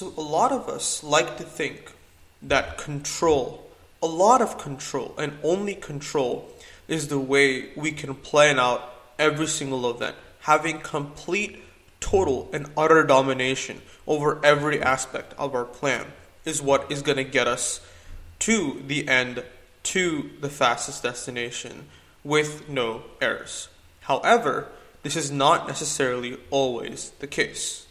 So, a lot of us like to think that control, a lot of control, and only control, is the way we can plan out every single event, having complete, total, and utter domination over every aspect of our plan is what is going to get us to the end, to the fastest destination with no errors. However, this is not necessarily always the case.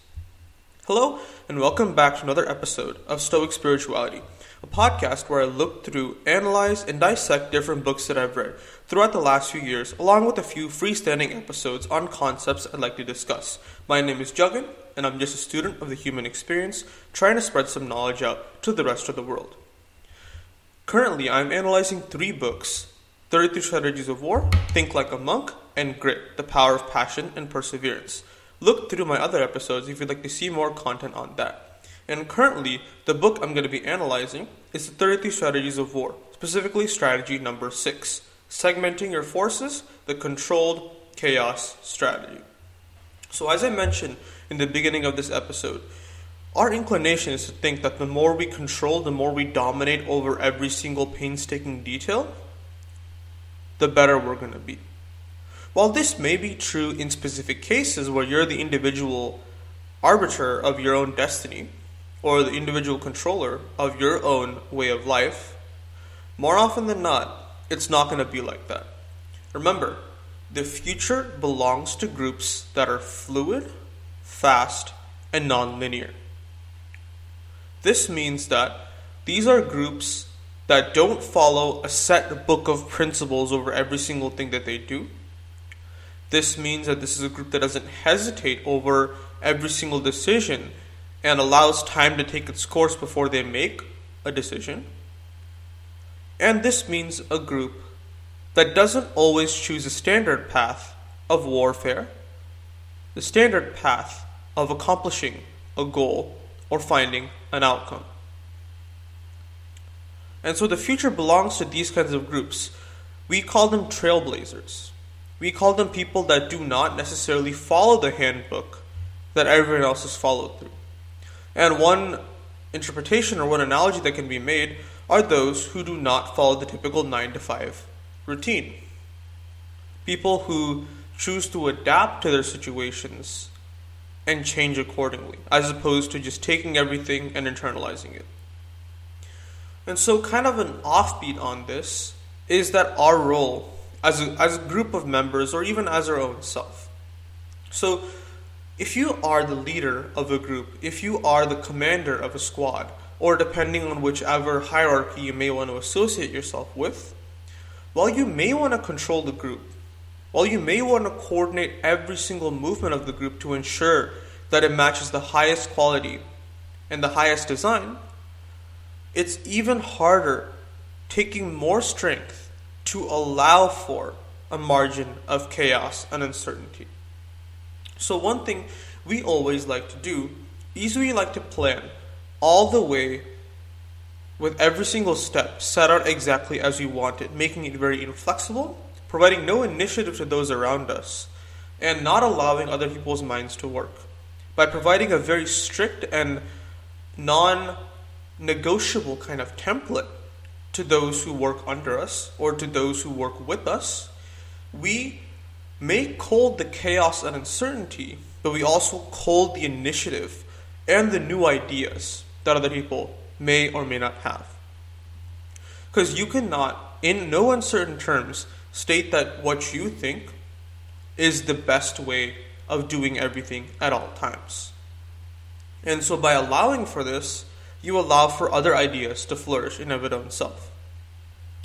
Hello, and welcome back to another episode of Stoic Spirituality, a podcast where I look through, analyze, and dissect different books that I've read throughout the last few years, along with a few freestanding episodes on concepts I'd like to discuss. My name is Juggin, and I'm just a student of the human experience trying to spread some knowledge out to the rest of the world. Currently, I'm analyzing three books 33 Strategies of War, Think Like a Monk, and Grit The Power of Passion and Perseverance. Look through my other episodes if you'd like to see more content on that. And currently, the book I'm going to be analyzing is The 33 Strategies of War, specifically strategy number 6 Segmenting Your Forces, the Controlled Chaos Strategy. So, as I mentioned in the beginning of this episode, our inclination is to think that the more we control, the more we dominate over every single painstaking detail, the better we're going to be. While this may be true in specific cases where you're the individual arbiter of your own destiny, or the individual controller of your own way of life, more often than not, it's not going to be like that. Remember, the future belongs to groups that are fluid, fast, and non-linear. This means that these are groups that don't follow a set book of principles over every single thing that they do. This means that this is a group that doesn't hesitate over every single decision and allows time to take its course before they make a decision. And this means a group that doesn't always choose a standard path of warfare, the standard path of accomplishing a goal or finding an outcome. And so the future belongs to these kinds of groups. We call them trailblazers. We call them people that do not necessarily follow the handbook that everyone else has followed through. And one interpretation or one analogy that can be made are those who do not follow the typical 9 to 5 routine. People who choose to adapt to their situations and change accordingly, as opposed to just taking everything and internalizing it. And so, kind of an offbeat on this is that our role as a, as a group of members, or even as our own self. So, if you are the leader of a group, if you are the commander of a squad, or depending on whichever hierarchy you may want to associate yourself with, while you may want to control the group, while you may want to coordinate every single movement of the group to ensure that it matches the highest quality and the highest design, it's even harder, taking more strength to allow for a margin of chaos and uncertainty. So, one thing we always like to do is we like to plan all the way with every single step set out exactly as we want it, making it very inflexible, providing no initiative to those around us, and not allowing other people's minds to work. By providing a very strict and non negotiable kind of template to those who work under us or to those who work with us, we may hold the chaos and uncertainty, but we also hold the initiative and the new ideas that other people may or may not have. Because you cannot, in no uncertain terms, state that what you think is the best way of doing everything at all times. And so, by allowing for this, you allow for other ideas to flourish in of its own self.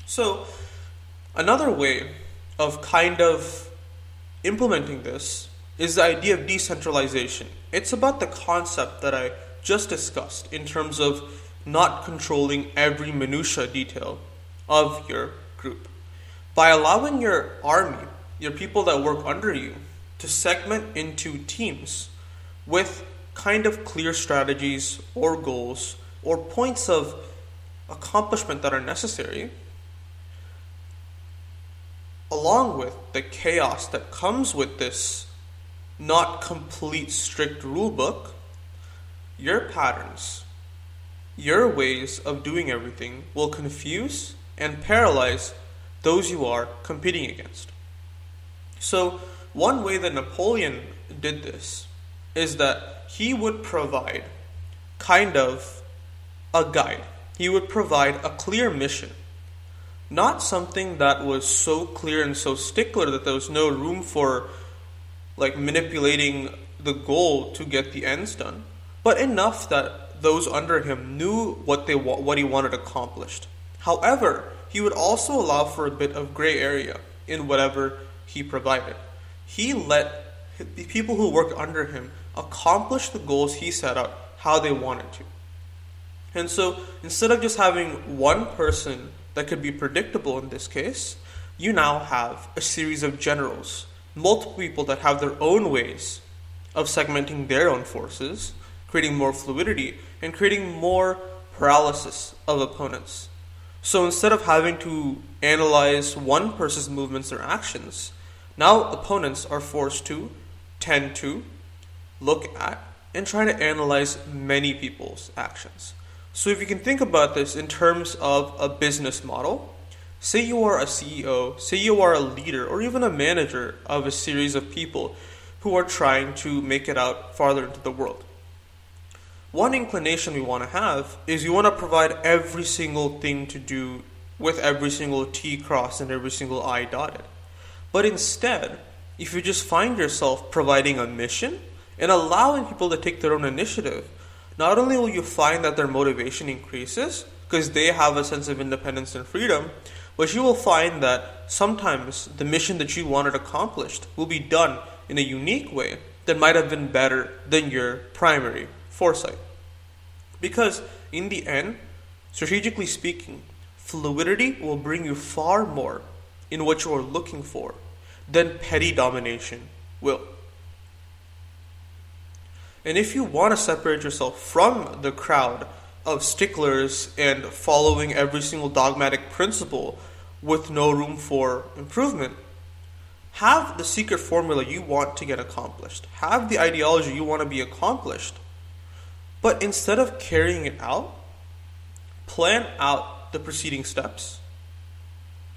So, another way of kind of implementing this is the idea of decentralization. It's about the concept that I just discussed in terms of not controlling every minutia detail of your group. By allowing your army, your people that work under you, to segment into teams with kind of clear strategies or goals or points of accomplishment that are necessary, along with the chaos that comes with this not complete strict rule book, your patterns, your ways of doing everything will confuse and paralyze those you are competing against. So, one way that Napoleon did this is that he would provide kind of a guide. He would provide a clear mission. Not something that was so clear and so stickler that there was no room for like manipulating the goal to get the ends done, but enough that those under him knew what they what he wanted accomplished. However, he would also allow for a bit of gray area in whatever he provided. He let the people who worked under him accomplish the goals he set out how they wanted to. And so instead of just having one person that could be predictable in this case, you now have a series of generals, multiple people that have their own ways of segmenting their own forces, creating more fluidity, and creating more paralysis of opponents. So instead of having to analyze one person's movements or actions, now opponents are forced to tend to look at and try to analyze many people's actions. So if you can think about this in terms of a business model, say you are a CEO, say you are a leader, or even a manager of a series of people who are trying to make it out farther into the world. One inclination we want to have is you want to provide every single thing to do with every single T crossed and every single I dotted. But instead, if you just find yourself providing a mission and allowing people to take their own initiative, not only will you find that their motivation increases because they have a sense of independence and freedom, but you will find that sometimes the mission that you wanted accomplished will be done in a unique way that might have been better than your primary foresight. Because in the end, strategically speaking, fluidity will bring you far more in what you are looking for than petty domination will. And if you want to separate yourself from the crowd of sticklers and following every single dogmatic principle with no room for improvement, have the secret formula you want to get accomplished. Have the ideology you want to be accomplished. But instead of carrying it out, plan out the preceding steps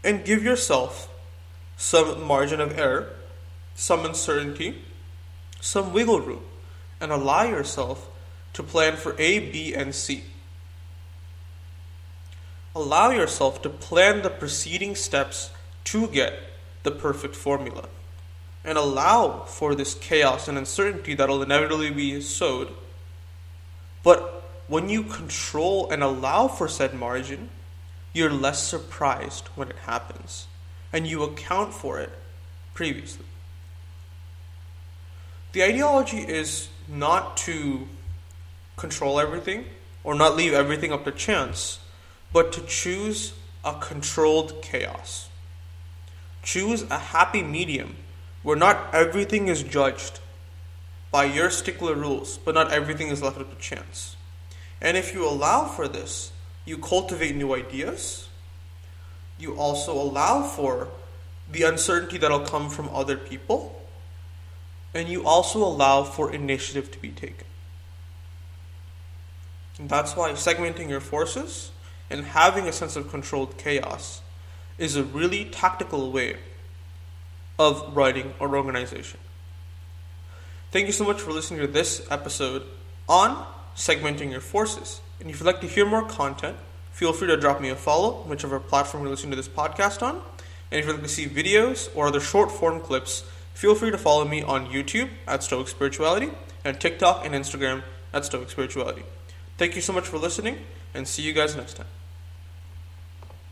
and give yourself some margin of error, some uncertainty, some wiggle room and allow yourself to plan for A, B, and C. Allow yourself to plan the preceding steps to get the perfect formula. And allow for this chaos and uncertainty that will inevitably be sowed. But when you control and allow for said margin, you're less surprised when it happens. And you account for it previously. The ideology is not to control everything or not leave everything up to chance, but to choose a controlled chaos. Choose a happy medium where not everything is judged by your stickler rules, but not everything is left up to chance. And if you allow for this, you cultivate new ideas. You also allow for the uncertainty that'll come from other people and you also allow for initiative to be taken. And that's why segmenting your forces and having a sense of controlled chaos is a really tactical way of writing an organization. Thank you so much for listening to this episode on segmenting your forces. And if you'd like to hear more content, feel free to drop me a follow, whichever platform you're listening to this podcast on. And if you'd like to see videos or other short form clips, Feel free to follow me on YouTube at Stoic Spirituality and TikTok and Instagram at Stoic Spirituality. Thank you so much for listening and see you guys next time.